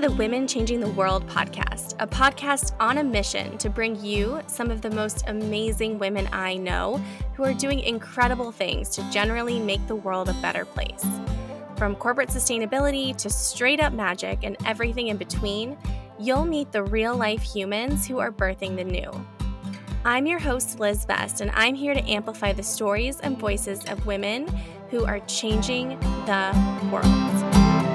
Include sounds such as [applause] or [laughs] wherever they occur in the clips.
the Women Changing the World podcast, a podcast on a mission to bring you some of the most amazing women I know who are doing incredible things to generally make the world a better place. From corporate sustainability to straight up magic and everything in between, you'll meet the real life humans who are birthing the new. I'm your host, Liz Best, and I'm here to amplify the stories and voices of women who are changing the world.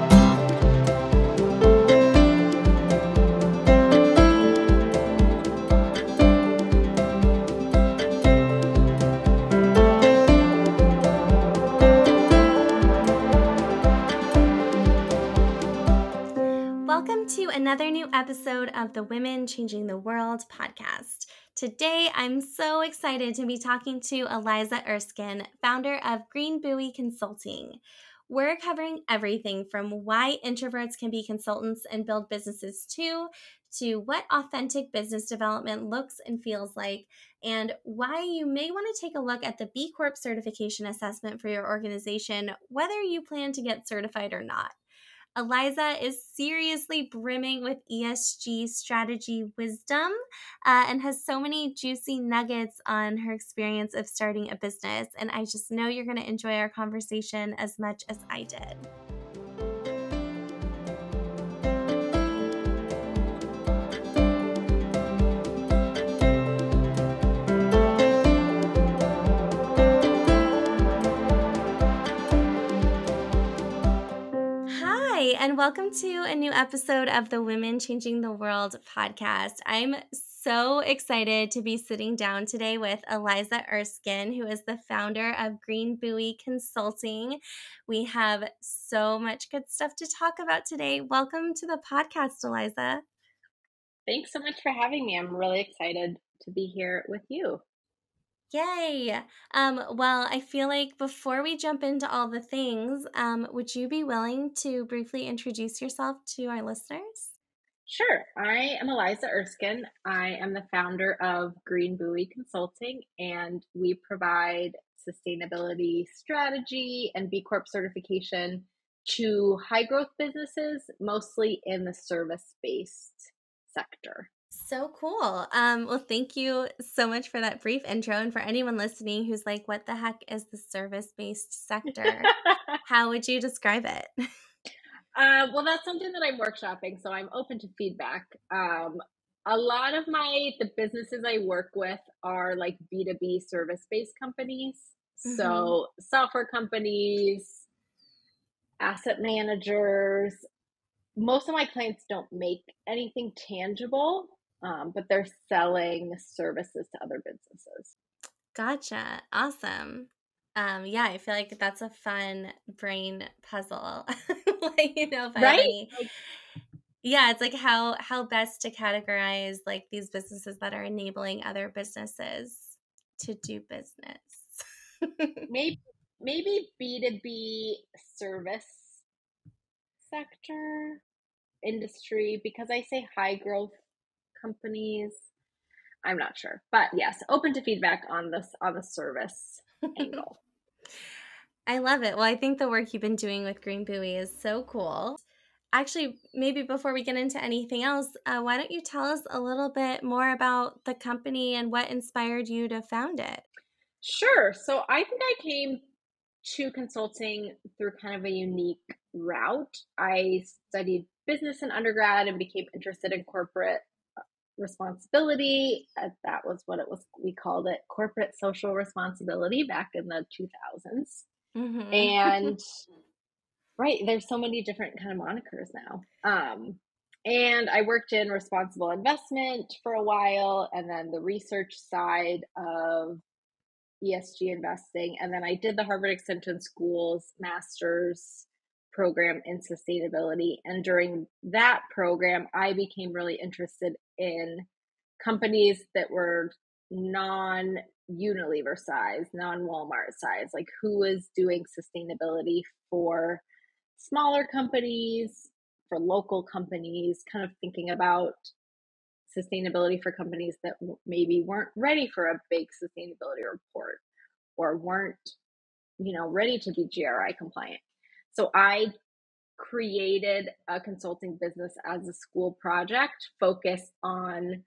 Another new episode of the Women Changing the World podcast. Today, I'm so excited to be talking to Eliza Erskine, founder of Green Buoy Consulting. We're covering everything from why introverts can be consultants and build businesses too, to what authentic business development looks and feels like, and why you may want to take a look at the B Corp certification assessment for your organization, whether you plan to get certified or not. Eliza is seriously brimming with ESG strategy wisdom uh, and has so many juicy nuggets on her experience of starting a business. And I just know you're going to enjoy our conversation as much as I did. Welcome to a new episode of the Women Changing the World podcast. I'm so excited to be sitting down today with Eliza Erskine, who is the founder of Green Buoy Consulting. We have so much good stuff to talk about today. Welcome to the podcast, Eliza. Thanks so much for having me. I'm really excited to be here with you. Yay! Um, well, I feel like before we jump into all the things, um, would you be willing to briefly introduce yourself to our listeners? Sure. I am Eliza Erskine. I am the founder of Green Buoy Consulting, and we provide sustainability strategy and B Corp certification to high growth businesses, mostly in the service based sector. So cool. Um, well, thank you so much for that brief intro. And for anyone listening who's like, what the heck is the service based sector? [laughs] How would you describe it? Uh, well, that's something that I'm workshopping, so I'm open to feedback. Um, a lot of my the businesses I work with are like B2B service based companies. Mm-hmm. So software companies, asset managers. Most of my clients don't make anything tangible, um, but they're selling services to other businesses. Gotcha. Awesome. Um, yeah, I feel like that's a fun brain puzzle. [laughs] like, you know, right? Any, yeah, it's like how how best to categorize like these businesses that are enabling other businesses to do business. maybe [laughs] maybe B2B service sector industry because I say high growth companies. I'm not sure, but yes, open to feedback on this on the service [laughs] angle. I love it. Well, I think the work you've been doing with Green Buoy is so cool. Actually, maybe before we get into anything else, uh, why don't you tell us a little bit more about the company and what inspired you to found it? Sure. So I think I came to consulting through kind of a unique route. I studied business in undergrad and became interested in corporate responsibility. Uh, that was what it was. We called it corporate social responsibility back in the 2000s. Mm-hmm. And [laughs] right, there's so many different kind of monikers now. Um, and I worked in responsible investment for a while, and then the research side of ESG investing. And then I did the Harvard Extension School's master's program in sustainability. And during that program, I became really interested in companies that were non Unilever size, non Walmart size, like who is doing sustainability for smaller companies, for local companies, kind of thinking about sustainability for companies that maybe weren't ready for a big sustainability report or weren't, you know, ready to be GRI compliant. So I created a consulting business as a school project focused on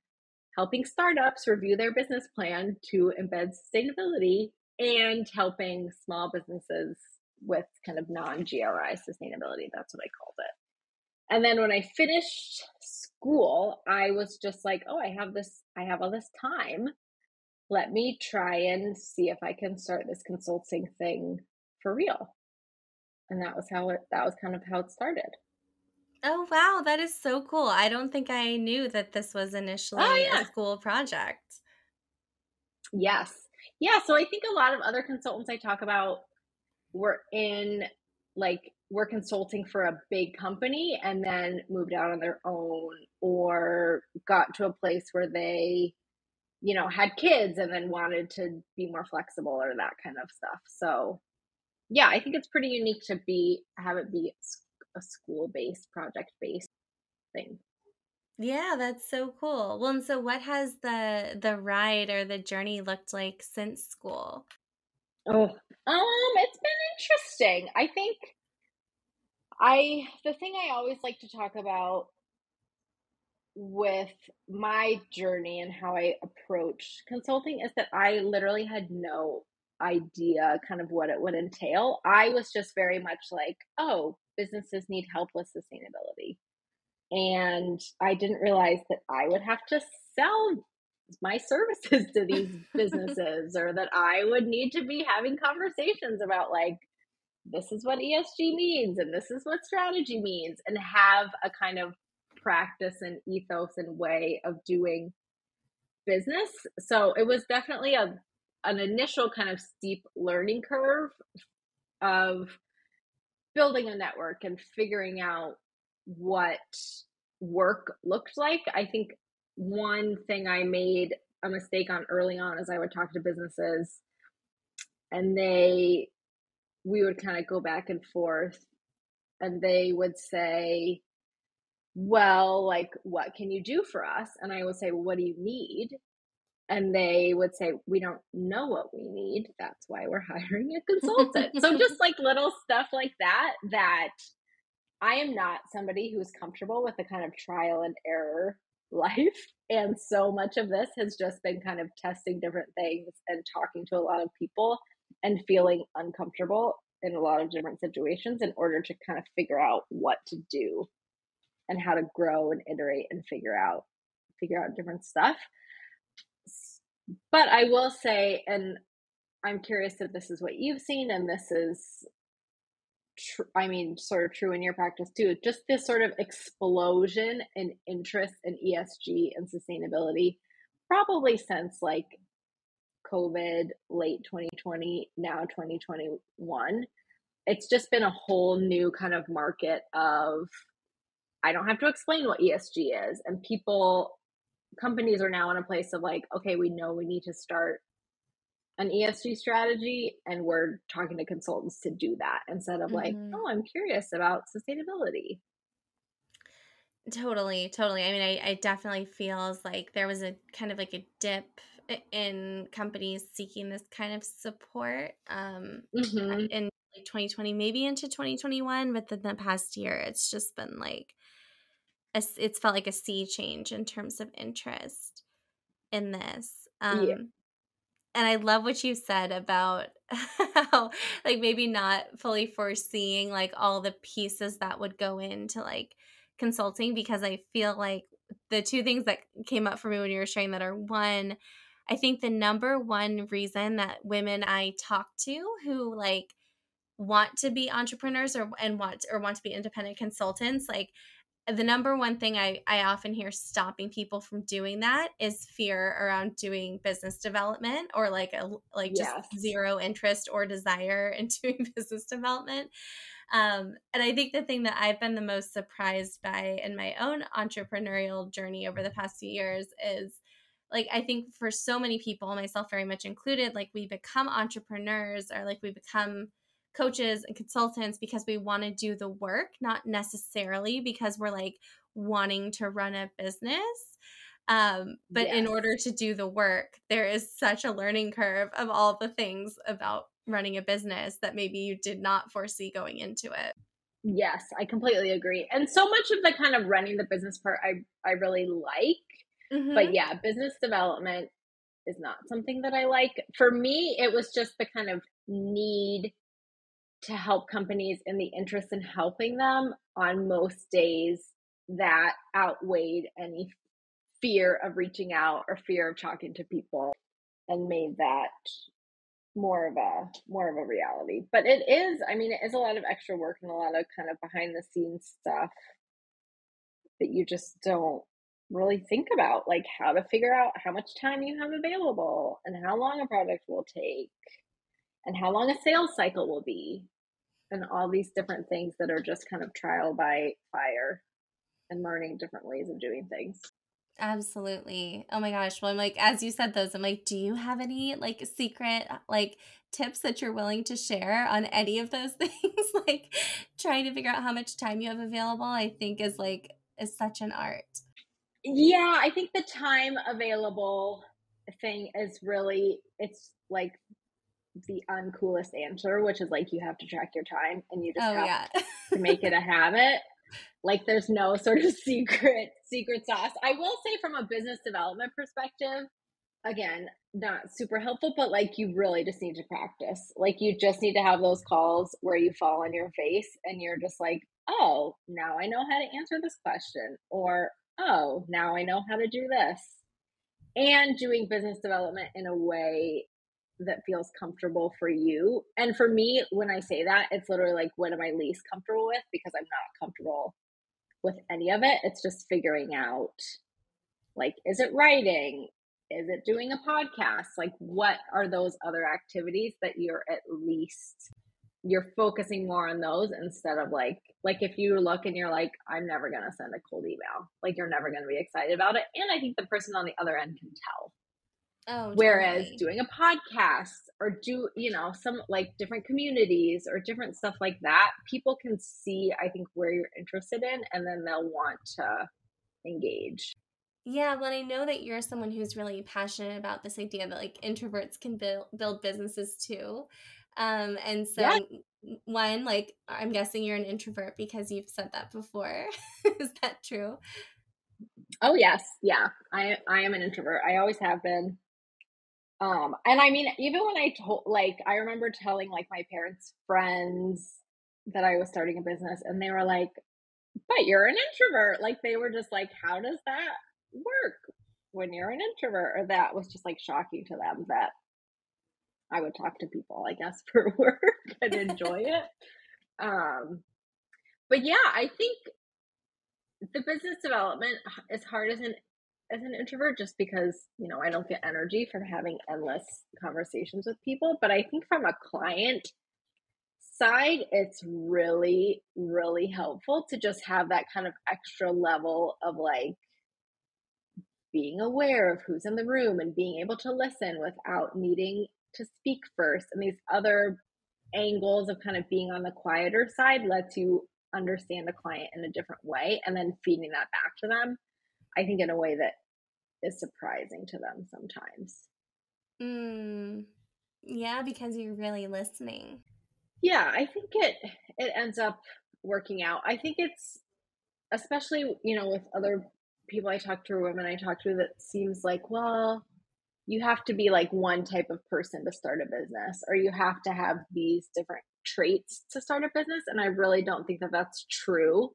helping startups review their business plan to embed sustainability and helping small businesses with kind of non GRI sustainability. That's what I called it. And then when I finished school, I was just like, oh, I have this, I have all this time. Let me try and see if I can start this consulting thing for real. And that was how it, that was kind of how it started. Oh, wow. That is so cool. I don't think I knew that this was oh, initially oh, yeah. a school project. Yes. Yeah. So I think a lot of other consultants I talk about were in like were consulting for a big company and then moved out on their own or got to a place where they you know had kids and then wanted to be more flexible or that kind of stuff so yeah i think it's pretty unique to be have it be a school based project based thing. Yeah that's so cool. Well and so what has the the ride or the journey looked like since school? Oh um it's been interesting. I think I the thing I always like to talk about with my journey and how I approach consulting is that I literally had no idea kind of what it would entail. I was just very much like, oh, businesses need help with sustainability. And I didn't realize that I would have to sell my services to these [laughs] businesses or that I would need to be having conversations about like this is what ESG means and this is what strategy means and have a kind of practice and ethos and way of doing business. So it was definitely a an initial kind of steep learning curve of building a network and figuring out what work looked like. I think one thing I made a mistake on early on as I would talk to businesses and they we would kind of go back and forth and they would say well like what can you do for us and i would say well, what do you need and they would say we don't know what we need. That's why we're [laughs] hiring a consultant. So just [laughs] like little stuff like that that i am not somebody who's comfortable with the kind of trial and error [laughs] life. And so much of this has just been kind of testing different things and talking to a lot of people and feeling uncomfortable in a lot of different situations in order to kind of figure out what to do and how to grow and iterate and figure out figure out different stuff but i will say and i'm curious if this is what you've seen and this is tr- i mean sort of true in your practice too just this sort of explosion in interest in esg and sustainability probably since like COVID, late 2020, now 2021. It's just been a whole new kind of market of I don't have to explain what ESG is. And people, companies are now in a place of like, okay, we know we need to start an ESG strategy and we're talking to consultants to do that instead of like, mm-hmm. oh, I'm curious about sustainability. Totally, totally. I mean, I, I definitely feels like there was a kind of like a dip in companies seeking this kind of support um, mm-hmm. in like 2020, maybe into 2021. But then the past year, it's just been like, a, it's felt like a sea change in terms of interest in this. Um, yeah. And I love what you said about [laughs] how, like, maybe not fully foreseeing like all the pieces that would go into like consulting because I feel like the two things that came up for me when you were sharing that are one, I think the number one reason that women I talk to who like want to be entrepreneurs or and want or want to be independent consultants, like the number one thing I, I often hear stopping people from doing that is fear around doing business development or like a like just yes. zero interest or desire [laughs] in doing business development. Um, and I think the thing that I've been the most surprised by in my own entrepreneurial journey over the past few years is like I think for so many people, myself very much included, like we become entrepreneurs or like we become coaches and consultants because we want to do the work, not necessarily because we're like wanting to run a business. Um, but yes. in order to do the work, there is such a learning curve of all the things about running a business that maybe you did not foresee going into it. Yes, I completely agree. And so much of the kind of running the business part I I really like. Mm-hmm. But yeah, business development is not something that I like. For me, it was just the kind of need to help companies in the interest in helping them on most days that outweighed any fear of reaching out or fear of talking to people and made that more of a more of a reality. But it is i mean it is a lot of extra work and a lot of kind of behind the scenes stuff that you just don't really think about like how to figure out how much time you have available and how long a project will take and how long a sales cycle will be and all these different things that are just kind of trial by fire and learning different ways of doing things Absolutely. Oh my gosh. Well, I'm like, as you said those, I'm like, do you have any like secret like tips that you're willing to share on any of those [laughs] things? like trying to figure out how much time you have available, I think is like is such an art. Yeah, I think the time available thing is really it's like the uncoolest answer, which is like you have to track your time and you just oh, have yeah. to make it a [laughs] habit. Like there's no sort of [laughs] secret secret sauce. I will say from a business development perspective, again, not super helpful, but like you really just need to practice. Like you just need to have those calls where you fall on your face and you're just like, "Oh, now I know how to answer this question." Or, "Oh, now I know how to do this." And doing business development in a way that feels comfortable for you. And for me, when I say that, it's literally like, what am I least comfortable with? Because I'm not comfortable with any of it. It's just figuring out like, is it writing? Is it doing a podcast? Like, what are those other activities that you're at least you're focusing more on those instead of like like if you look and you're like i'm never going to send a cold email like you're never going to be excited about it and i think the person on the other end can tell Oh, Whereas totally. doing a podcast or do, you know, some like different communities or different stuff like that, people can see, I think, where you're interested in and then they'll want to engage. Yeah, well, I know that you're someone who's really passionate about this idea that like introverts can build build businesses too. Um, and so yeah. one, like I'm guessing you're an introvert because you've said that before. [laughs] Is that true? Oh yes, yeah. I I am an introvert. I always have been. Um, and I mean, even when I told, like, I remember telling like my parents' friends that I was starting a business, and they were like, "But you're an introvert." Like, they were just like, "How does that work when you're an introvert?" Or that was just like shocking to them that I would talk to people, I guess, [laughs] for work and enjoy it. Um, but yeah, I think the business development is hard as an as an introvert just because, you know, I don't get energy from having endless conversations with people. But I think from a client side, it's really, really helpful to just have that kind of extra level of like being aware of who's in the room and being able to listen without needing to speak first. And these other angles of kind of being on the quieter side lets you understand the client in a different way and then feeding that back to them I think in a way that is surprising to them sometimes. Mm, yeah, because you're really listening. Yeah, I think it it ends up working out. I think it's especially, you know, with other people I talk to or women I talk to that seems like, well, you have to be like one type of person to start a business or you have to have these different traits to start a business and I really don't think that that's true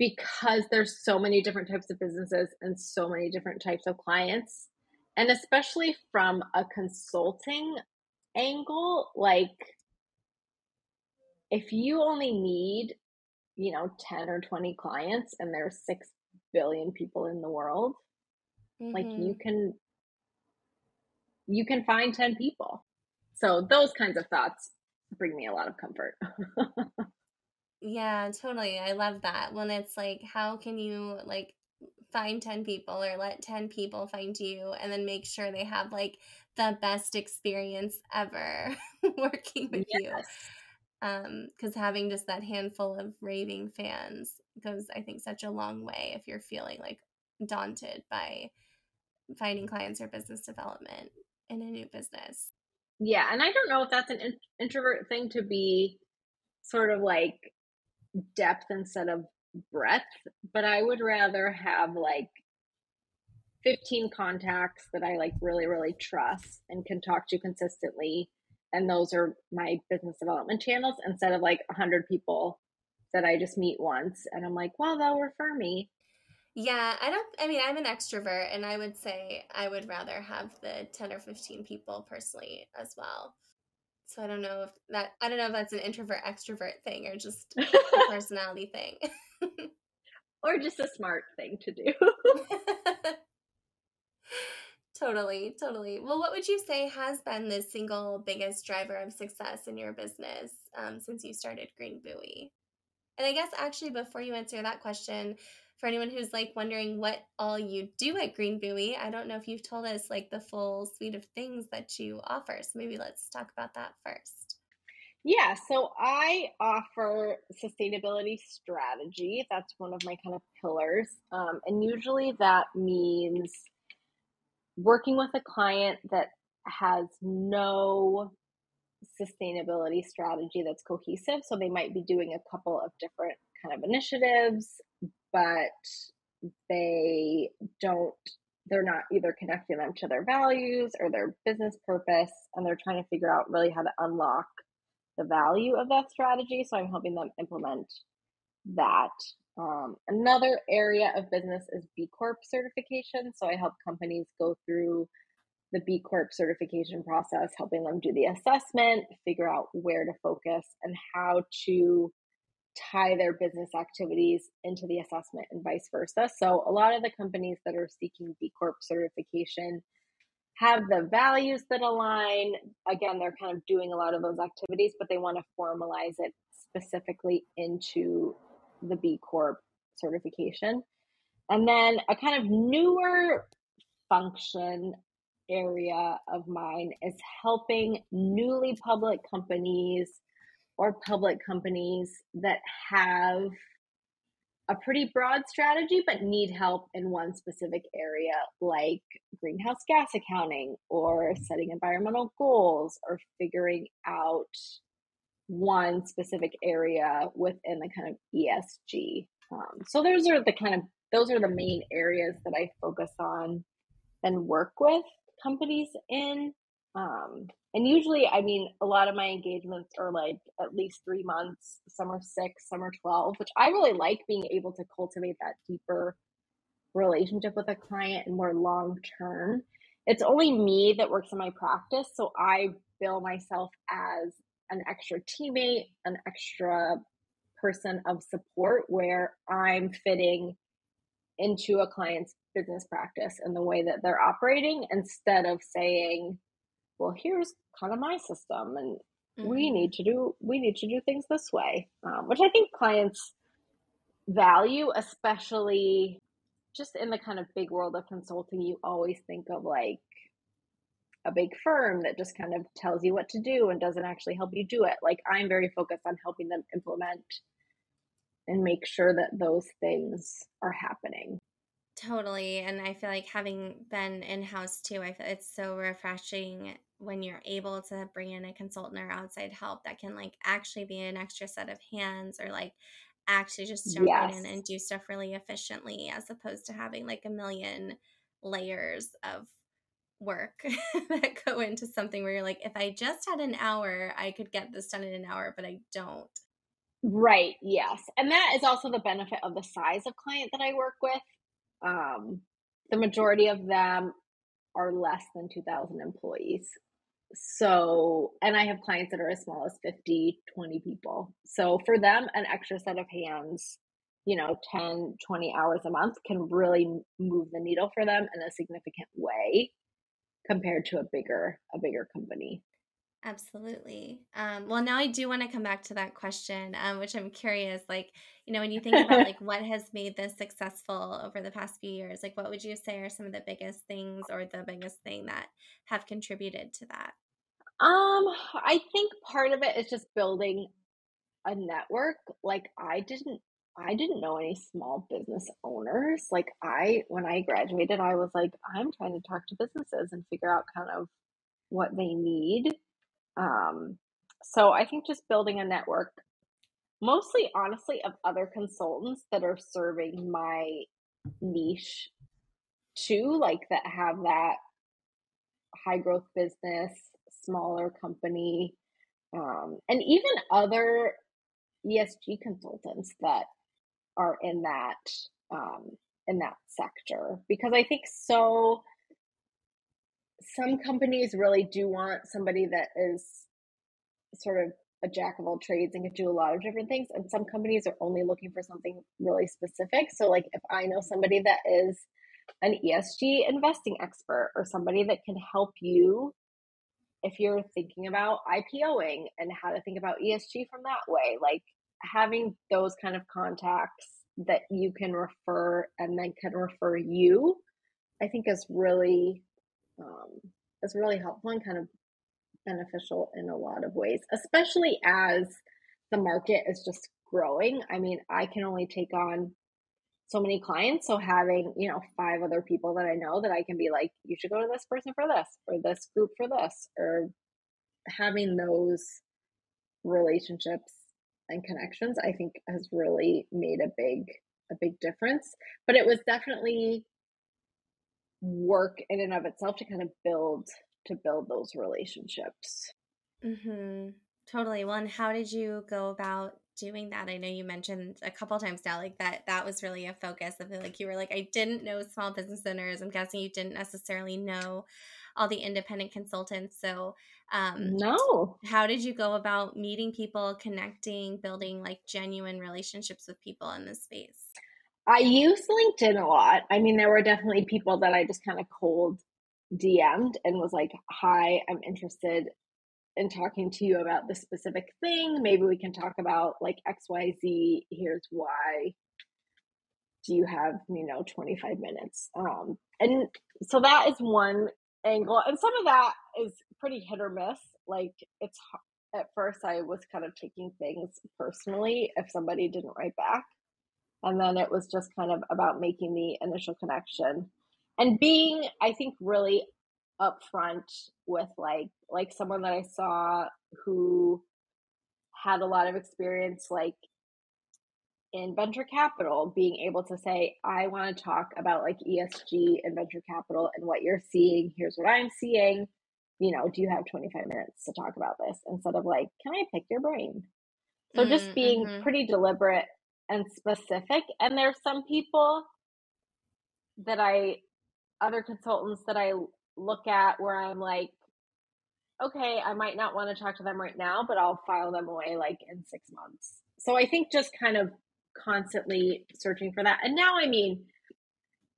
because there's so many different types of businesses and so many different types of clients. And especially from a consulting angle like if you only need you know 10 or 20 clients and there's 6 billion people in the world mm-hmm. like you can you can find 10 people. So those kinds of thoughts bring me a lot of comfort [laughs] Yeah, totally. I love that. When it's like, how can you like find 10 people or let 10 people find you and then make sure they have like the best experience ever [laughs] working with yes. you. Um, because having just that handful of raving fans goes, I think, such a long way if you're feeling like daunted by finding clients or business development in a new business. Yeah, and I don't know if that's an in- introvert thing to be sort of like depth instead of breadth, but I would rather have like 15 contacts that I like really, really trust and can talk to consistently. And those are my business development channels instead of like 100 people that I just meet once and I'm like, well, they'll refer me. Yeah, I don't, I mean, I'm an extrovert and I would say I would rather have the 10 or 15 people personally as well. So I don't know if that, I don't know if that's an introvert extrovert thing or just [laughs] a personality thing. [laughs] or just a smart thing to do. [laughs] totally, totally. Well, what would you say has been the single biggest driver of success in your business um, since you started Green Buoy? And I guess actually, before you answer that question, for anyone who's like wondering what all you do at Green Buoy, I don't know if you've told us like the full suite of things that you offer. So maybe let's talk about that first. Yeah, so I offer sustainability strategy. That's one of my kind of pillars. Um, and usually that means working with a client that has no sustainability strategy that's cohesive. So they might be doing a couple of different kind of initiatives, but they don't, they're not either connecting them to their values or their business purpose. And they're trying to figure out really how to unlock the value of that strategy. So I'm helping them implement that. Um, another area of business is B Corp certification. So I help companies go through the B Corp certification process, helping them do the assessment, figure out where to focus, and how to tie their business activities into the assessment and vice versa. So, a lot of the companies that are seeking B Corp certification have the values that align. Again, they're kind of doing a lot of those activities, but they want to formalize it specifically into the B Corp certification. And then a kind of newer function area of mine is helping newly public companies or public companies that have a pretty broad strategy but need help in one specific area like greenhouse gas accounting or setting environmental goals or figuring out one specific area within the kind of ESG. Um, so those are the kind of those are the main areas that I focus on and work with companies in. Um, and usually, I mean, a lot of my engagements are like at least three months, some are six, some are 12, which I really like being able to cultivate that deeper relationship with a client and more long term. It's only me that works in my practice. So I bill myself as an extra teammate, an extra person of support where I'm fitting into a client's business practice and the way that they're operating instead of saying, well, here's kind of my system and mm-hmm. we need to do we need to do things this way um, which i think clients value especially just in the kind of big world of consulting you always think of like a big firm that just kind of tells you what to do and doesn't actually help you do it like i'm very focused on helping them implement and make sure that those things are happening Totally. And I feel like having been in house too, I feel it's so refreshing when you're able to bring in a consultant or outside help that can like actually be an extra set of hands or like actually just jump yes. in and do stuff really efficiently as opposed to having like a million layers of work [laughs] that go into something where you're like, if I just had an hour, I could get this done in an hour, but I don't. Right. Yes. And that is also the benefit of the size of client that I work with um, the majority of them are less than 2,000 employees. So, and I have clients that are as small as 50, 20 people. So, for them, an extra set of hands, you know, 10, 20 hours a month can really move the needle for them in a significant way compared to a bigger a bigger company. Absolutely. Um, well, now I do want to come back to that question, um, which I'm curious. Like, you know, when you think about like [laughs] what has made this successful over the past few years, like what would you say are some of the biggest things or the biggest thing that have contributed to that? Um, I think part of it is just building a network. Like, I didn't I didn't know any small business owners. Like I when I graduated, I was like, I'm trying to talk to businesses and figure out kind of what they need um, so I think just building a network mostly honestly of other consultants that are serving my niche too, like that have that high growth business, smaller company, um, and even other ESG consultants that are in that um, in that sector because I think so some companies really do want somebody that is sort of a jack of all trades and can do a lot of different things and some companies are only looking for something really specific. So like if i know somebody that is an esg investing expert or somebody that can help you if you're thinking about ipoing and how to think about esg from that way like having those kind of contacts that you can refer and then can refer you i think is really um, is really helpful and kind of beneficial in a lot of ways, especially as the market is just growing. I mean, I can only take on so many clients. So having, you know, five other people that I know that I can be like, you should go to this person for this, or this group for this, or having those relationships and connections, I think has really made a big, a big difference. But it was definitely work in and of itself to kind of build to build those relationships. Mm-hmm. Totally. Well, and how did you go about doing that? I know you mentioned a couple times now, like that that was really a focus of. Like you were like, I didn't know small business owners. I'm guessing you didn't necessarily know all the independent consultants. So, um, no. How did you go about meeting people, connecting, building like genuine relationships with people in this space? I use LinkedIn a lot. I mean, there were definitely people that I just kind of cold DM'd and was like, Hi, I'm interested in talking to you about this specific thing. Maybe we can talk about like XYZ. Here's why. Do you have, you know, 25 minutes? Um, and so that is one angle. And some of that is pretty hit or miss. Like, it's at first, I was kind of taking things personally if somebody didn't write back. And then it was just kind of about making the initial connection. And being i think really upfront with like like someone that i saw who had a lot of experience like in venture capital being able to say i want to talk about like esg and venture capital and what you're seeing. Here's what i'm seeing. You know do you have 25 minutes to talk about this? Instead of like can i pick your brain? So just mm, being mm-hmm. pretty deliberate and specific and there's some people that i other consultants that I look at where I'm like, okay, I might not want to talk to them right now, but I'll file them away like in six months. So I think just kind of constantly searching for that. And now, I mean,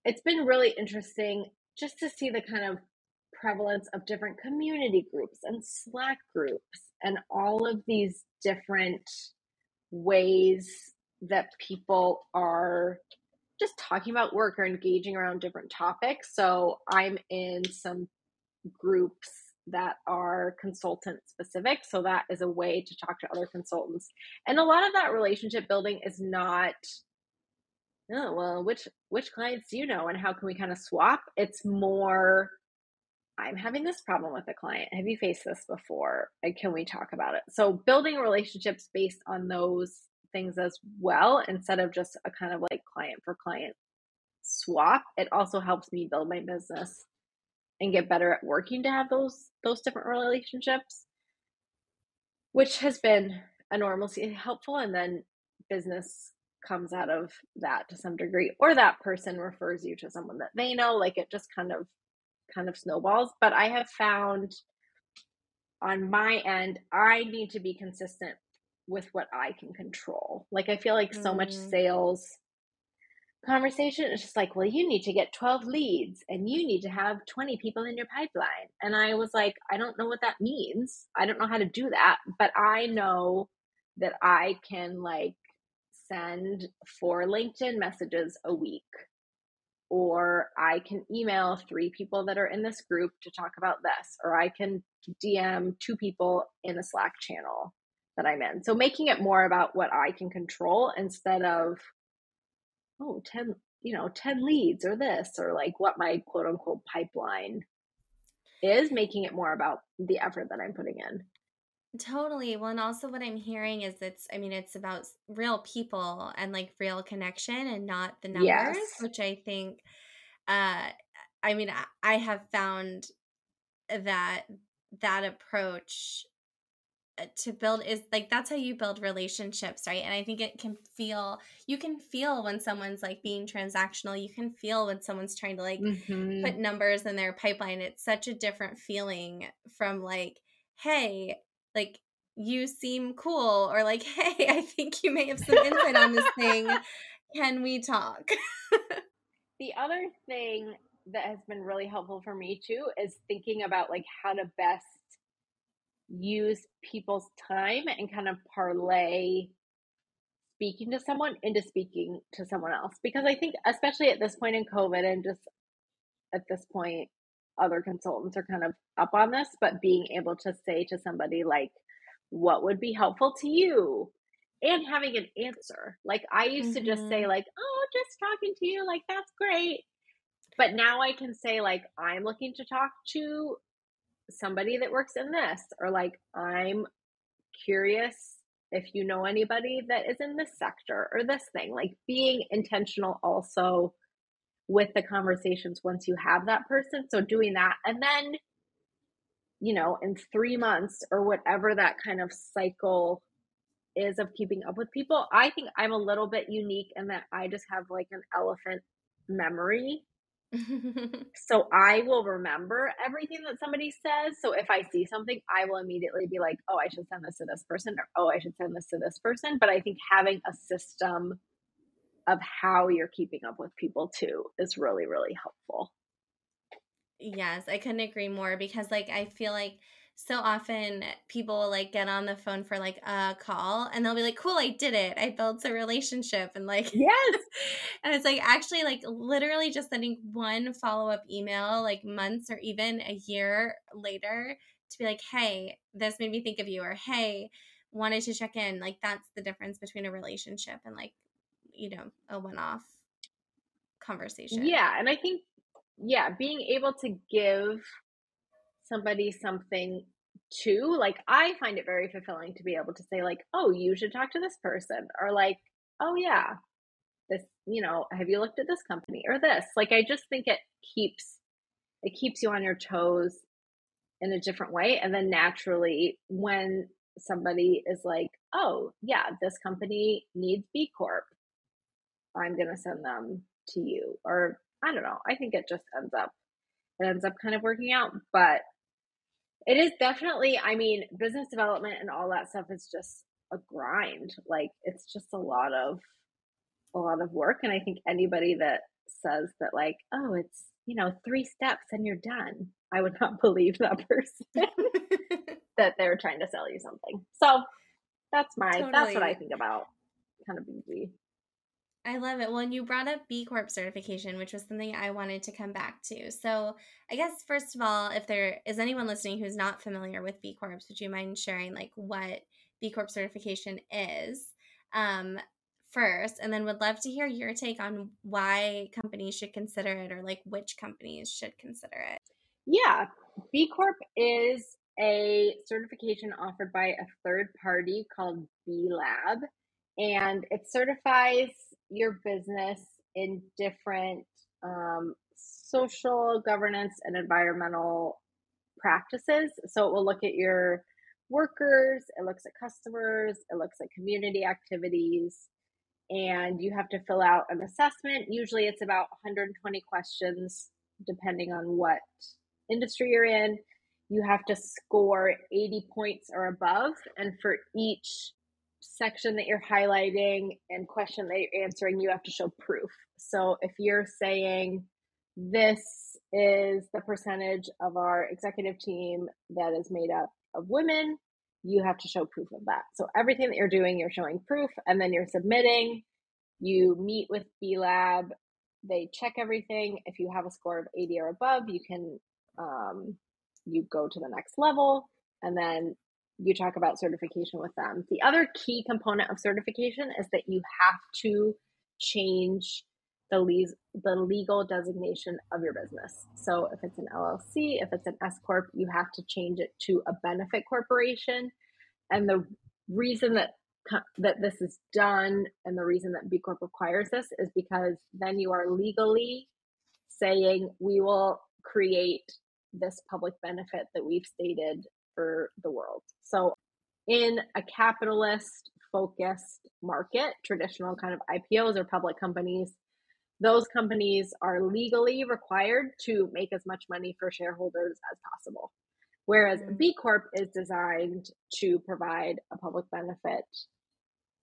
it's been really interesting just to see the kind of prevalence of different community groups and Slack groups and all of these different ways that people are just talking about work or engaging around different topics. So I'm in some groups that are consultant specific. So that is a way to talk to other consultants. And a lot of that relationship building is not oh well which which clients do you know and how can we kind of swap it's more i'm having this problem with a client have you faced this before and can we talk about it so building relationships based on those things as well instead of just a kind of like client for client swap it also helps me build my business and get better at working to have those those different relationships which has been enormously helpful and then business comes out of that to some degree or that person refers you to someone that they know like it just kind of kind of snowballs. But i have found on my end i need to be consistent with what I can control. Like I feel like so mm. much sales conversation is just like, well, you need to get 12 leads and you need to have 20 people in your pipeline. And I was like, I don't know what that means. I don't know how to do that, but I know that I can like send four LinkedIn messages a week or I can email three people that are in this group to talk about this, or I can DM two people in a Slack channel that I'm in. So making it more about what I can control instead of, oh, 10, you know, 10 leads or this, or like what my quote unquote pipeline is, making it more about the effort that I'm putting in. Totally. Well, and also what I'm hearing is it's, I mean, it's about real people and like real connection and not the numbers, yes. which I think, uh, I mean, I, I have found that that approach to build is like that's how you build relationships right? And i think it can feel you can feel when someone's like being transactional. You can feel when someone's trying to like mm-hmm. put numbers in their pipeline. It's such a different feeling from like hey like you seem cool or like [laughs] hey i think you may have some insight on this thing. [laughs] Can we talk? [laughs] The other thing that has been really helpful for me too is thinking about like how to best use people's time and kind of parlay speaking to someone into speaking to someone else because i think especially at this point in covid and just at this point other consultants are kind of up on this but being able to say to somebody like what would be helpful to you and having an answer like i used mm-hmm. to just say mm-hmm. like oh just talking to you like that's great but now i can say like i'm looking to talk to somebody that works in this or like i'm curious if you know anybody that is in this sector or this thing like being intentional also with the conversations once you have that person. So doing that and then you know in 3 months or whatever that kind of cycle is of keeping up with people i think i'm a little bit unique in that i just have like an elephant memory [laughs] so I will remember everything that somebody says. So if I see something, I will immediately be like, oh, I should send this to this person, or oh, I should send this to this person. But I think having a system of how you're keeping up with people too is really, really helpful. Yes, I couldn't agree more because, like, I feel like so often people will like get on the phone for like a call and they'll be like, cool, I did it. I built a relationship. And like, yes. [laughs] and it's like actually like literally just sending one follow up email, like months or even a year later to be like, hey, this made me think of you, or hey, wanted to check in. Like, that's the difference between a relationship and like, you know, a one off conversation. Yeah. And I think, yeah, being able to give somebody something too like i find it very fulfilling to be able to say like oh you should talk to this person or like oh yeah this you know have you looked at this company? or this like i just think it keeps it keeps you on your toes in a different way and then naturally when somebody is like oh yeah this company needs b corp i'm going to send them to you or i don't know i think it just ends up it ends up kind of working out but it is definitely, I mean, business development and all that stuff is just a grind. Like it's just a lot of a lot of work and I think anybody that says that like, oh, it's, you know, three steps and you're done. I would [laughs] not believe that person [laughs] that they're trying to sell you something. So that's my totally. that's what I think about kind of BD. I love it. Well, you brought up B Corp certification, which was something I wanted to come back to. So, I guess first of all, if there is anyone listening who's not familiar with B Corps, would you mind sharing like what B Corp certification is um, first, and then would love to hear your take on why companies should consider it, or like which companies should consider it. Yeah, B Corp is a certification offered by a third party called B Lab, and it certifies your business in different um, social governance and environmental practices. So it will look at your workers, it looks at customers, it looks at community activities, and you have to fill out an assessment. Usually it's about 120 questions, depending on what industry you're in. You have to score 80 points or above, and for each section that you're highlighting and question that you're answering, you have to show proof. So if you're saying this is the percentage of our executive team that is made up of women, you have to show proof of that. So everything that you're doing, you're showing proof, and then you're submitting. You meet with B Lab, they check everything. If you have a score of 80 or above, you can um, you go to the next level, and then you talk about certification with them. The other key component of certification is that you have to change the, le- the legal designation of your business. So if it's an LLC, if it's an S corp, you have to change it to a benefit corporation and the reason that that this is done and the reason that B Corp requires this is because then you are legally saying we will create this public benefit that we've stated for the world. So in a capitalist focused market, traditional kind of IPOs or public companies, those companies are legally required to make as much money for shareholders as possible. Whereas mm-hmm. B Corp is designed to provide a public benefit.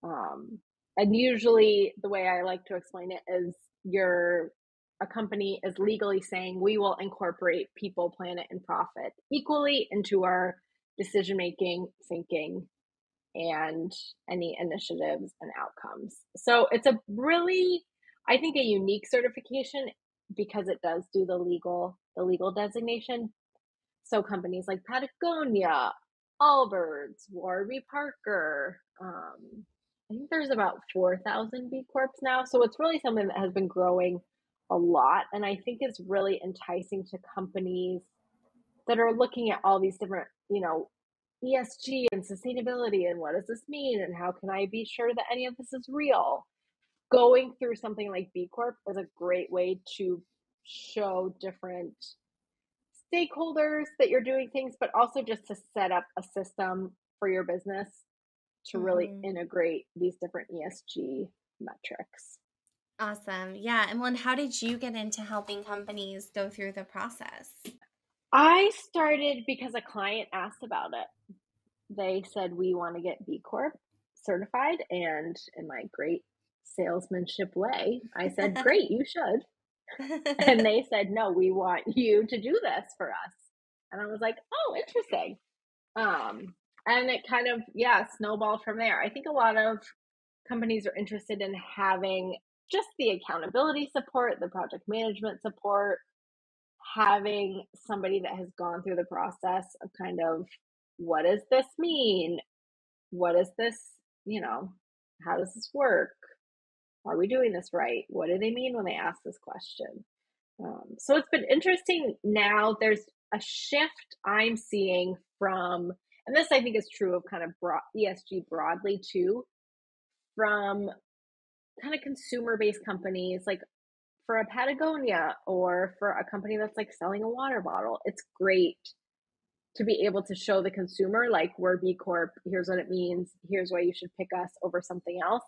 Um, and usually, the way I like to explain it is you're a company is legally saying we will incorporate people, planet, and profit equally into our decision making, thinking, and any initiatives and outcomes. So it's a really, I think, a unique certification because it does do the legal the legal designation. So companies like Patagonia, Allbirds, Warby Parker, um, I think there's about 4,000 B Corps now. So it's really something that has been growing a lot. And I think it's really enticing to companies that are looking at all these different, you know, ESG and sustainability and what does this mean and how can I be sure that any of this is real? Going through something like B Corp is a great way to show different stakeholders that you're doing things, but also just to set up a system for your business to mm-hmm. really integrate these different ESG metrics. Awesome. Yeah. And well, how did you get into helping companies go through the process? I started because a client asked about it. They said, We want to get B Corp certified. And in my great salesmanship way, I said, [laughs] Great, you should. and they said, No, we want you to do this for us. And I was like, Oh, interesting. Um, and it kind of, yeah, snowballed from there. I think a lot of companies are interested in having just the accountability support, the project management support, having somebody that has gone through the process of kind of what does this mean? What is this, you know, how does this work? Are we doing this right? What do they mean when they ask this question? Um, so it's been interesting now. There's a shift I'm seeing from, and this I think is true of kind of broad, ESG broadly too, from kind of consumer based companies like for a Patagonia or for a company that's like selling a water bottle, it's great to be able to show the consumer like we're B Corp, here's what it means, here's why you should pick us over something else.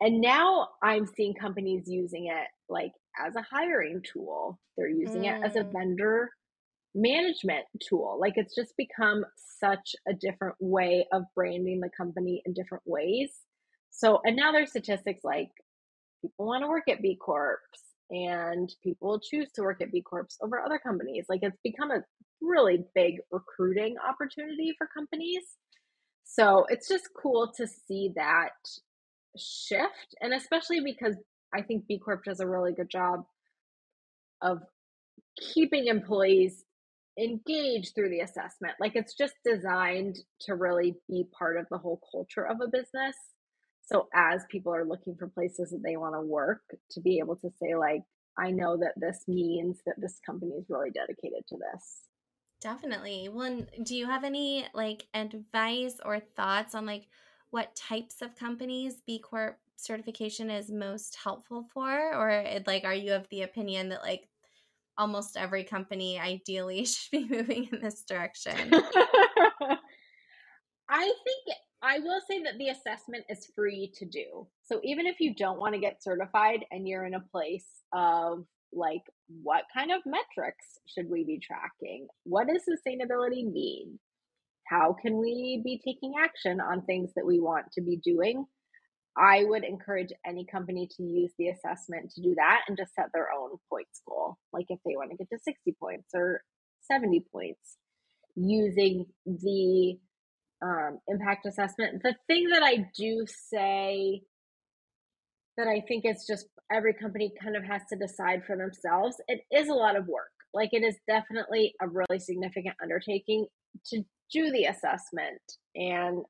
And now I'm seeing companies using it like as a hiring tool. They're using mm. it as a mm. vendor management tool. Like it's just become such a different way of branding the company in different ways. So, and now there's statistics like people want to work at B Corps and people choose to work at B Corps over other companies. Like it's become a really big recruiting opportunity for companies. So it's just cool to see that shift. And especially because I think B Corp does a really good job of keeping employees engaged through the assessment. Like it's just designed to really be part of the whole culture of a business. So as people are looking for places that they want to work, to be able to say like, I know that this means that this company is really dedicated to this. Definitely. Well, do you have any like advice or thoughts on like what types of companies B Corp certification is most helpful for? Or like, are you of the opinion that like almost every company ideally [laughs] should be moving in this direction? [laughs] I think I will say that the assessment is free to do. So even if you don't want to get certified and you're in a place of like, what kind of metrics should we be tracking? What does sustainability mean? How can we be taking action on things that we want to be doing? I would encourage any company to use the assessment to do that and just set their own points goal. Like if they want to get to 60 points or 70 points, using the um, impact assessment. The thing that I do say that I think it's just every company kind of has to decide for themselves, it is a lot of work. Like it is definitely a really significant undertaking to do the assessment and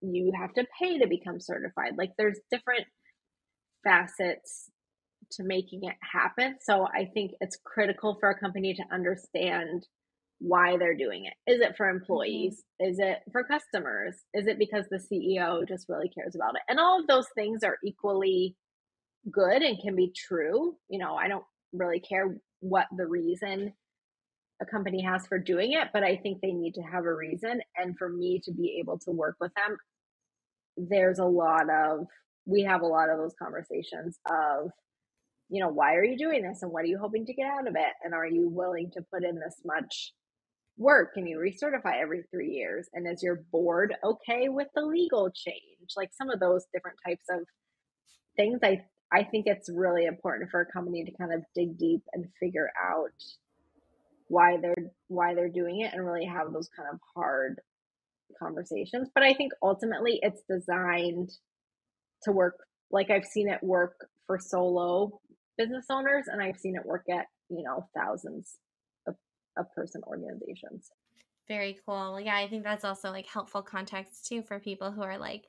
you have to pay to become certified. Like there's different facets to making it happen. So I think it's critical for a company to understand why they're doing it. Is it for mm-hmm. employees? Mm-hmm. Is it for customers? Is it because the CEO just really cares about it? And all of those things are equally good and can be true. You know, I don't really care what the reason a company has for doing it, but I think they need to have a reason. And for me to be able to work with them, there's a lot of, we have a lot of those conversations of, you know, why are you doing this and what are you hoping to get out of it? And are you willing to put in this much work? and you recertify every three years? And is your board okay with the legal change? Like some of those different types of things I I think it's really important for a company to kind of dig deep and figure out why they're why they're doing it and really have those kind of hard conversations. But I think ultimately it's designed to work like I've seen it work for solo business owners and I've seen it work at, you know, thousands of, person organizations. Very cool. Yeah, I think that's also like helpful context too for people who are like,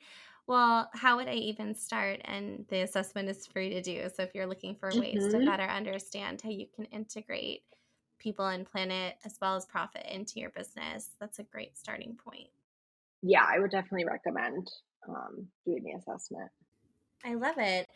well, how would I even start? And the assessment is free to do. So if you're looking for ways mm-hmm. to better understand how you can integrate people and planet as well as profit into your business, that's a great starting point. Yeah, I would definitely recommend um, doing the assessment. I love it.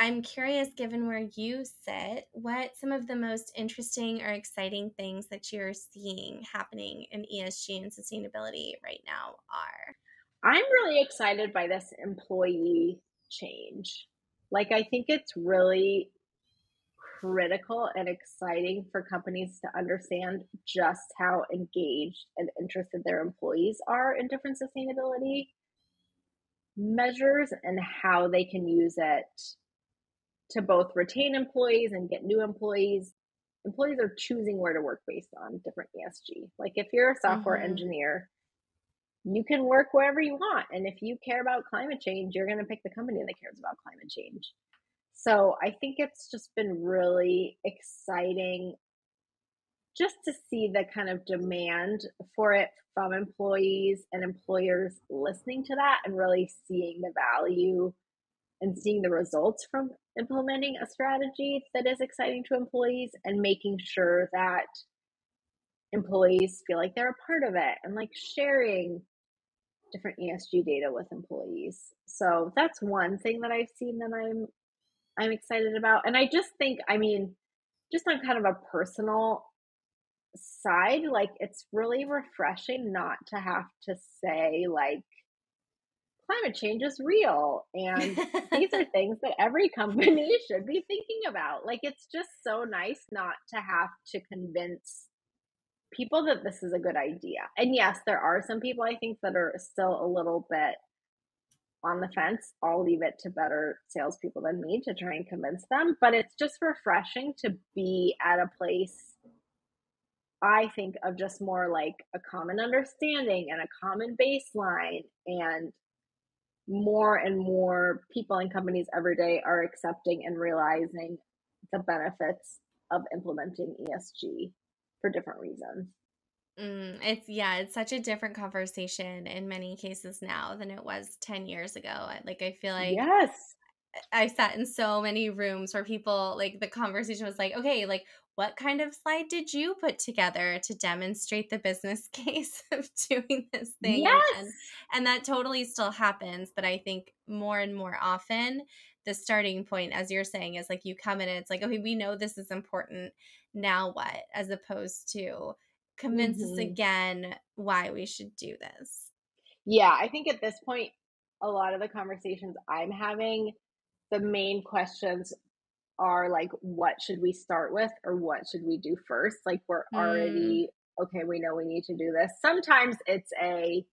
I'm curious, given where you sit, what some of the most interesting or exciting things that you're seeing happening in ESG and sustainability right now are? I'm really excited by this employee change. Like, I think it's really critical and exciting for companies to understand just how engaged and interested their employees are in different sustainability measures and how they can use it to both retain employees and get new employees. Employees are choosing where to work based on different ESG. Like if you're a software mm-hmm. engineer, you can work wherever you want. And if you care about climate change, you're going to pick the company that cares about climate change. So I think it's just been really exciting just to see the kind of demand for it from employees and employers listening to that and really seeing the value and seeing the results from implementing a strategy that is exciting to employees and making sure that employees feel like they're a part of it and like sharing different ESG data with employees. So that's one thing that I've seen that I'm I'm excited about. And I just think, I mean, just on kind of a personal side, like it's really refreshing not to have to say like climate change is real and [laughs] these are things that every company [laughs] should be thinking about. Like it's just so nice not to have to convince people that this is a good idea. And yes, there are some people I think that are still a little bit on the fence. I'll leave it to better salespeople than me to try and convince them. But it's just refreshing to be at a place, I think, of just more like a common understanding and a common baseline. And more and more people and companies every day are accepting and realizing the benefits of implementing ESG for different reasons. Mm, it's yeah, it's such a different conversation in many cases now than it was 10 years ago. Like I feel like Yes. I've sat in so many rooms where people like the conversation was like, okay, like what kind of slide did you put together to demonstrate the business [laughs] case of doing this thing? Yes. And, and that totally still happens, but I think more and more often the starting point, as you're saying, is like you come in and it's like, okay, we know this is important. Now what? As opposed to convince mm-hmm. us again why we should do this. Yeah, I think at this point, a lot of the conversations I'm having, the main questions are like, what should we start with or what should we do first? Like, we're mm. already, okay, we know we need to do this. Sometimes it's a,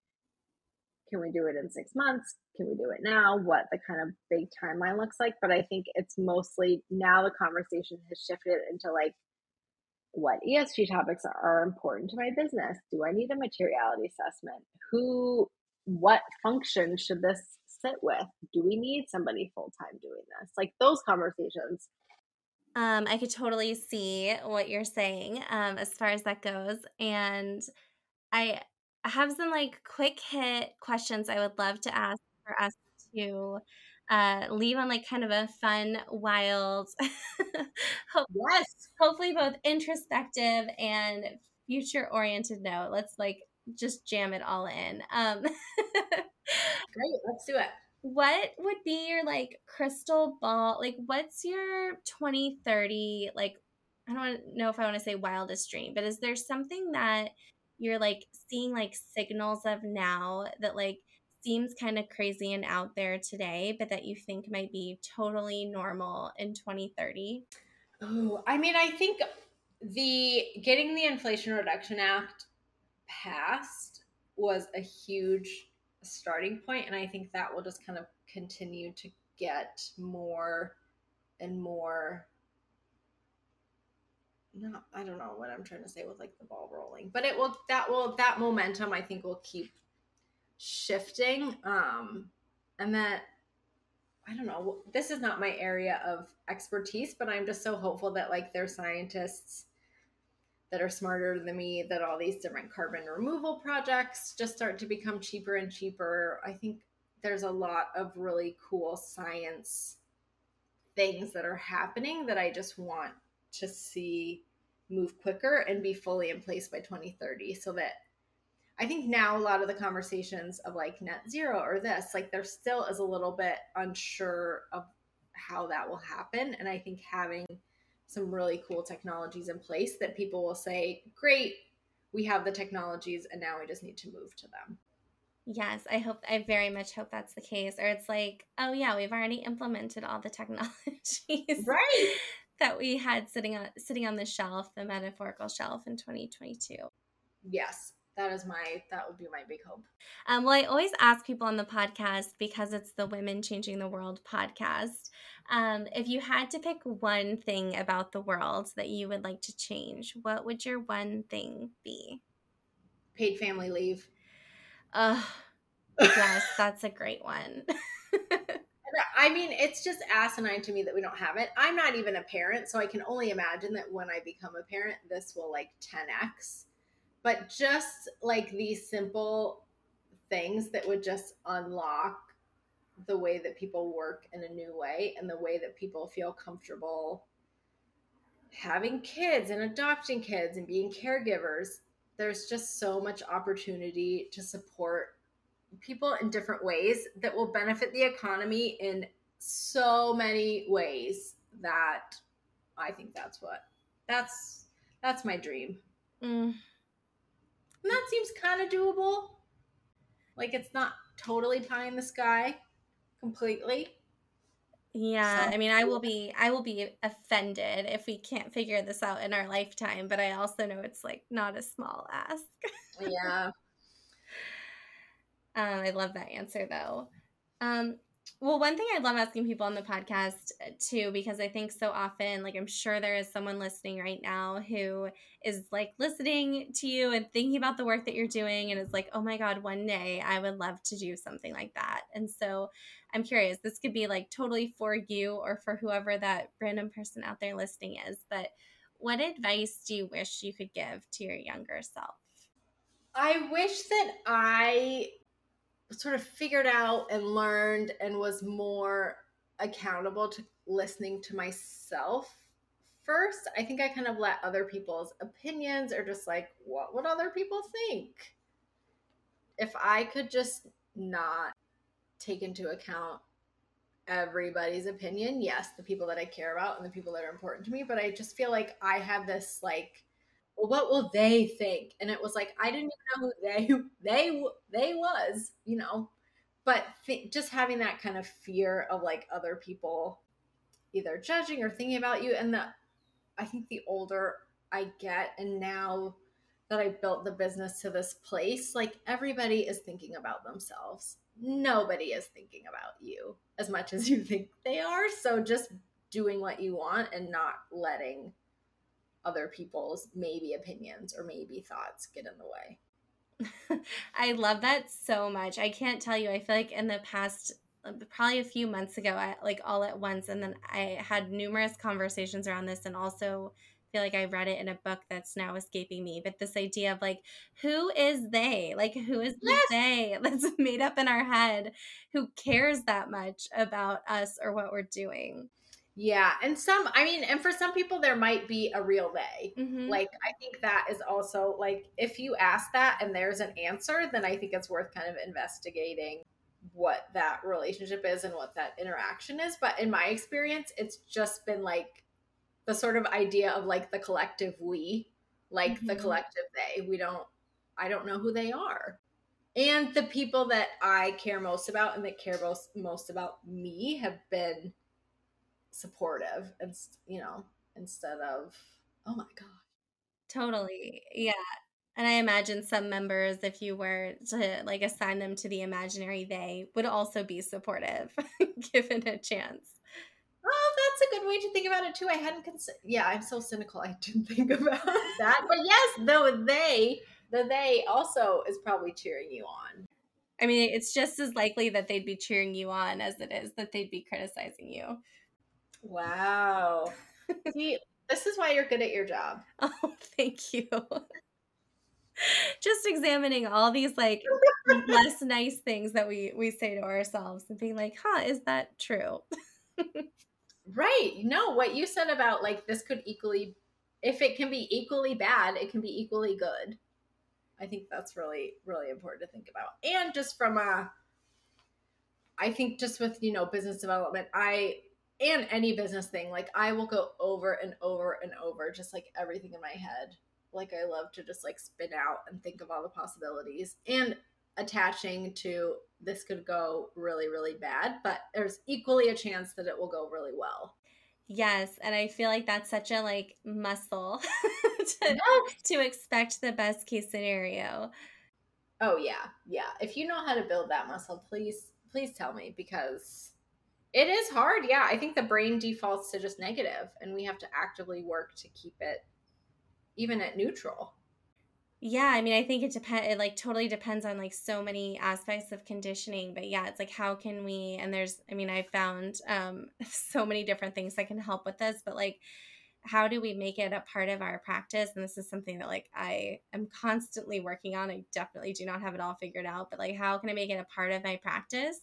can we do it in six months? Can we do it now? What the kind of big timeline looks like. But I think it's mostly now the conversation has shifted into like, what ESG topics are important to my business? Do I need a materiality assessment? Who, what function should this sit with? Do we need somebody full time doing this? Like those conversations. Um, I could totally see what you're saying um, as far as that goes. And I have some like quick hit questions I would love to ask for us to uh, leave on like kind of a fun, wild, [laughs] yes, hopefully both introspective and future oriented note, let's like just jam it all in. Um, [laughs] Great, let's do it. What would be your like crystal ball? Like, what's your 2030? Like, I don't know if I want to say wildest dream, but is there something that you're like seeing like signals of now that like seems kind of crazy and out there today, but that you think might be totally normal in 2030? Oh, I mean, I think the getting the Inflation Reduction Act passed was a huge starting point, and I think that will just kind of continue to get more and more. No, I don't know what I'm trying to say with like the ball rolling, but it will that will that momentum I think will keep shifting. Um, and that I don't know, this is not my area of expertise, but I'm just so hopeful that like there's scientists that are smarter than me that all these different carbon removal projects just start to become cheaper and cheaper. I think there's a lot of really cool science things that are happening that I just want to see move quicker and be fully in place by 2030 so that I think now a lot of the conversations of like net zero or this, like there still is a little bit unsure of how that will happen. And I think having some really cool technologies in place that people will say, great, we have the technologies and now we just need to move to them. Yes, I hope I very much hope that's the case. Or it's like, oh yeah, we've already implemented all the technologies. [laughs] Right. that we had sitting on sitting on the shelf, the metaphorical shelf in 2022. Yes, that is my that would be my big hope. Um, well i always ask people on the podcast because it's the women changing the world podcast um, if you had to pick one thing about the world that you would like to change what would your one thing be? Paid family leave. Uh yes [laughs] that's a great one. [laughs] I mean, it's just asinine to me that we don't have it. I'm not even a parent, so I can only imagine that when I become a parent, this will like 10x but just like these simple things that would just unlock the way that people work in a new way and the way that people feel comfortable having kids and adopting kids and being caregivers there's just so much opportunity to support people in different ways that will benefit the economy in so many ways that i think that's what that's that's my dream mm. And that seems kind of doable. Like it's not totally pie in the sky completely. Yeah, so. I mean, I will be I will be offended if we can't figure this out in our lifetime, but I also know it's like not a small ask. yeah. [laughs] Um, I love that answer though. Um, well, one thing I love asking people on the podcast uh, too, because I think so often, like I'm sure there is someone listening right now who is like listening to you and thinking about the work that you're doing and is like, oh my God, one day I would love to do something like that. And so I'm curious, this could be like totally for you or for whoever that random person out there listening is, but what advice do you wish you could give to your younger self? I wish that I sort of figured out and learned and was more accountable to listening to myself first. I think I kind of let other people's opinions or just like, what would other people think? If I could just not take into account everybody's opinion, yes, the people that I care about and the people that are important to me, but I just feel like I have this like well, what will they think? And it was like I didn't even know who they they they was, you know. But th- just having that kind of fear of like other people either judging or thinking about you, and the I think the older I get, and now that I built the business to this place, like everybody is thinking about themselves. Nobody is thinking about you as much as you think they are. So just doing what you want and not letting other people's maybe opinions or maybe thoughts get in the way. [laughs] I love that so much. I can't tell you. I feel like in the past uh, probably a few months ago I, like all at once and then I had numerous conversations around this and also feel like I read it in a book that's now escaping me. But this idea of like, who is they? Like, who is yes. they [laughs] that's made up in our head who cares that much about us or what we're doing? Yeah, and some, I mean, and for some people, there might be a real they. Mm-hmm. Like, I think that is also like, if you ask that and there's an answer, then I think it's worth kind of investigating what that relationship is and what that interaction is. But in my experience, it's just been like the sort of idea of like the collective we, like mm-hmm. the collective they. We don't, I don't know who they are. And the people that I care most about and that care most, most about me have been supportive and you know instead of oh my god totally yeah and i imagine some members if you were to like assign them to the imaginary they would also be supportive [laughs] given a chance. Oh that's a good way to think about it too i hadn't considered yeah i'm so cynical i didn't [laughs] think about that but yes though they the they also is probably cheering you on. I mean, it's just as likely that they'd be cheering you on as it is that they'd be criticizing you. Wow. [laughs] See, this is why you're good at your job. [laughs] Oh, thank you. [laughs] Just examining all these like less nice things that we we say to ourselves and being like, "Huh, is that true?" right. No, what you said about like this could equally if it can be equally bad, it can be equally good. I think that's really really important to think about. And just from a I think just with, you know, business development, I and any business thing like i will go over and over and over just like everything in my head. Like i love to just like spin out and think of all the possibilities and attaching to this could go really really bad but there's equally a chance that it will go really well. Yes and i feel like that's such a like muscle [laughs] to, yes. to expect the best case scenario. Oh yeah yeah. If you know how to build that muscle please please tell me because it is hard. Yeah. I think the brain defaults to just negative and we have to actively work to keep it even at neutral. Yeah, I mean, I think it depends. It like totally depends on like so many aspects of conditioning. But yeah, it's like how can we? And there's, I mean, I found um, [laughs] so many different things that can help with this. But like, how do we make it a part of our practice? And this is something that like I am constantly working on. I definitely do not have it all figured out. But like, how can I make it a part of my practice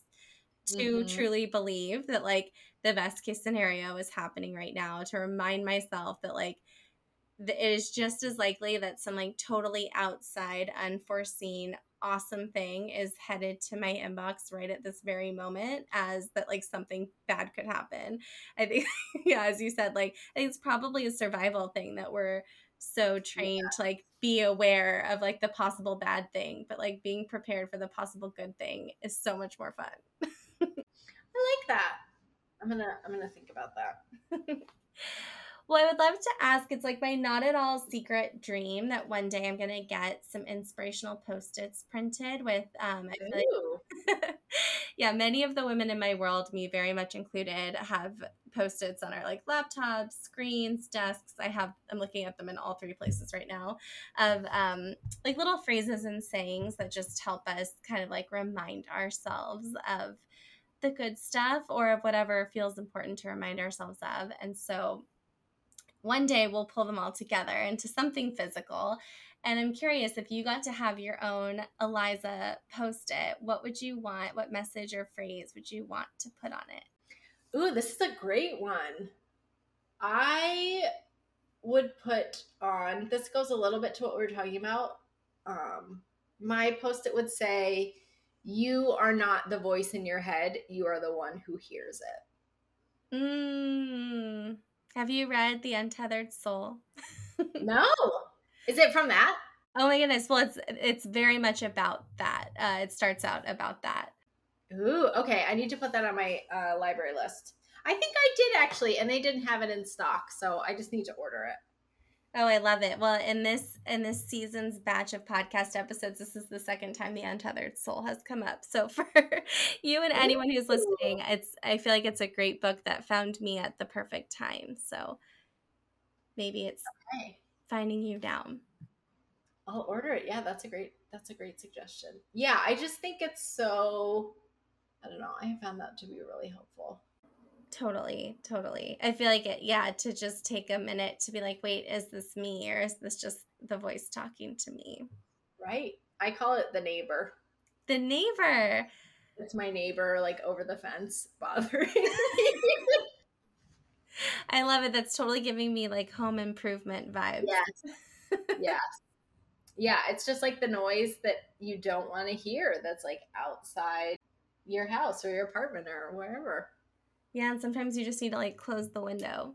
to mm-hmm. truly believe that like the best case scenario is happening right now to remind myself that like it is just as likely that some like totally outside unforeseen awesome thing is headed to my inbox right at this very moment as that like something bad could happen i think [laughs] yeah as you said like i think it's probably a survival thing that we're so trained yeah. to like be aware of like the possible bad thing but like being prepared for the possible good thing is so much more fun [laughs] I like that. I'm gonna I'm gonna think about that. [laughs] well, I would love to ask. It's like my not at all secret dream that one day I'm gonna get some inspirational post-its printed with. Um, I feel like, [laughs] yeah, many of the women in my world, me very much included, have post-its on our like laptops, screens, desks. I have. I'm looking at them in all three places right now. Of um, like little phrases and sayings that just help us kind of like remind ourselves of the good stuff or of whatever feels important to remind ourselves of. And so one day we'll pull them all together into something physical. And I'm curious if you got to have your own Eliza post it, what would you want? What message or phrase would you want to put on it? Ooh, this is a great one. I would put on this goes a little bit to what we were talking about. Um, my post it would say, you are not the voice in your head. You are the one who hears it. Mm. have you read the untethered soul? [laughs] No. Is it from that? Oh my goodness. Well it's it's very much about that. Uh, it starts out about that. Ooh okay. I need to put that on my uh, library list. I think i did actually and they didn't have it in stock so i just need to order it Oh, I love it. Well, in this in this season's batch of podcast episodes, this is the second time the untethered soul has come up. So [laughs] for you and anyone who's listening, it's I feel like it's a great book that found me at the perfect time. So maybe it's okay. finding you down. I'll order it. Yeah, that's a great that's a great suggestion. Yeah, I just think it's so I don't know. I found that to be really helpful. Totally, totally. I feel like it, yeah, to just take a minute to be like, wait, is this me or is this just the voice talking to me? Right. I call it the neighbor. The neighbor. It's my neighbor, like over the fence, [laughs] bothering me. I love it. That's totally giving me like home improvement vibes. Yes. [laughs] yes. Yeah, it's just like the noise that you don't want to hear that's like outside your house or your apartment or wherever. Yeah, and sometimes you just need to like close the window.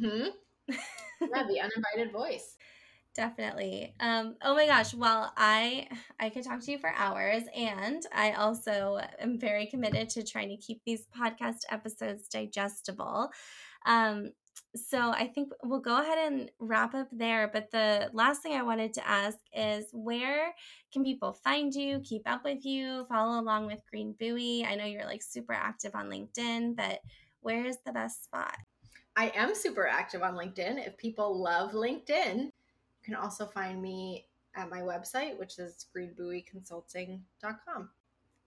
Hmm. [laughs] yeah, the uninvited voice. Definitely. Um, oh my gosh. Well, I I could talk to you for hours, and I also am very committed to trying to keep these podcast episodes digestible. Um, so I think we'll go ahead and wrap up there. But the last thing I wanted to ask is where can people find you, keep up with you, follow along with Green Buoy? I know you're like super active on LinkedIn, but where is the best spot? I am super active on LinkedIn. If people love LinkedIn, you can also find me at my website, which is greenbuoyconsulting.com.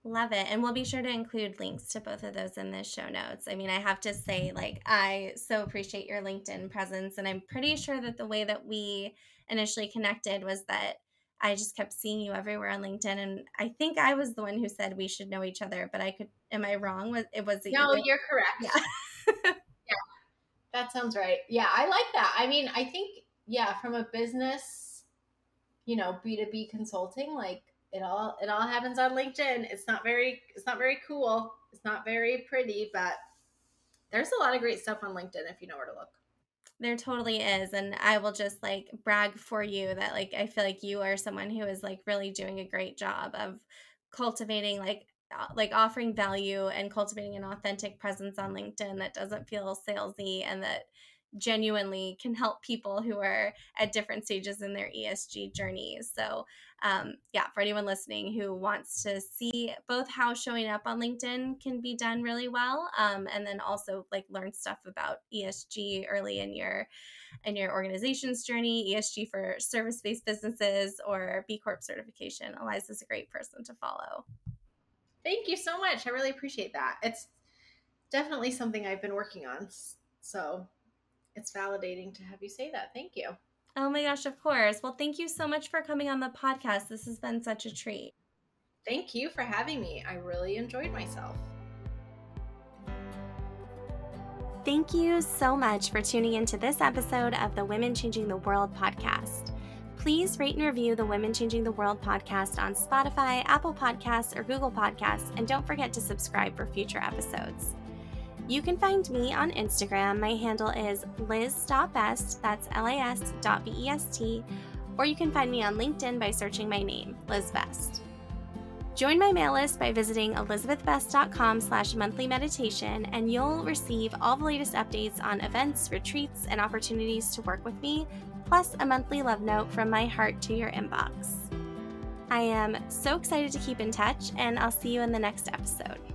Love it. And we'll be sure to include links to both of those in the show notes. I mean, I have to say, like, I so appreciate your LinkedIn presence. And I'm pretty sure that the way that we initially connected was that I just kept seeing you everywhere on LinkedIn. And I think I was the one who said we should know each other, but I could, am I wrong? Was it was it No, you? you're correct. Yeah. [laughs] yeah. That sounds right. Yeah. I like that. I mean, I think, yeah, from a business, you know, B2B consulting, like, it all it all happens on linkedin. It's not very it's not very cool. It's not very pretty but there's a lot of great stuff on linkedin if you know where to look. There totally is and i will just like brag for you that like i feel like you are someone who is like really doing a great job of cultivating like uh, like offering value and cultivating an authentic presence on linkedin that doesn't feel salesy and that genuinely can help people who are at different stages in their ESG journeys. So, um, yeah, for anyone listening who wants to see both how showing up on LinkedIn can be done really well, um, and then also like learn stuff about ESG early in your in your organization's journey, ESG for service-based businesses or B Corp certification. Eliza is a great person to follow. Thank you so much. I really appreciate that. It's definitely something I've been working on. So it's validating to have you say that. Thank you. Oh my gosh, of course. Well, thank you so much for coming on the podcast. This has been such a treat. Thank you for having me. I really enjoyed myself. Thank you so much for tuning into this episode of the Women Changing the World podcast. Please rate and review the Women Changing the World podcast on Spotify, Apple Podcasts, or Google Podcasts, and don't forget to subscribe for future episodes. You can find me on Instagram. My handle is liz.best, that's L I S dot B E S T, or you can find me on LinkedIn by searching my name, Liz Best. Join my mail list by visiting elizabethbest.com slash monthly meditation, and you'll receive all the latest updates on events, retreats, and opportunities to work with me, plus a monthly love note from my heart to your inbox. I am so excited to keep in touch, and I'll see you in the next episode.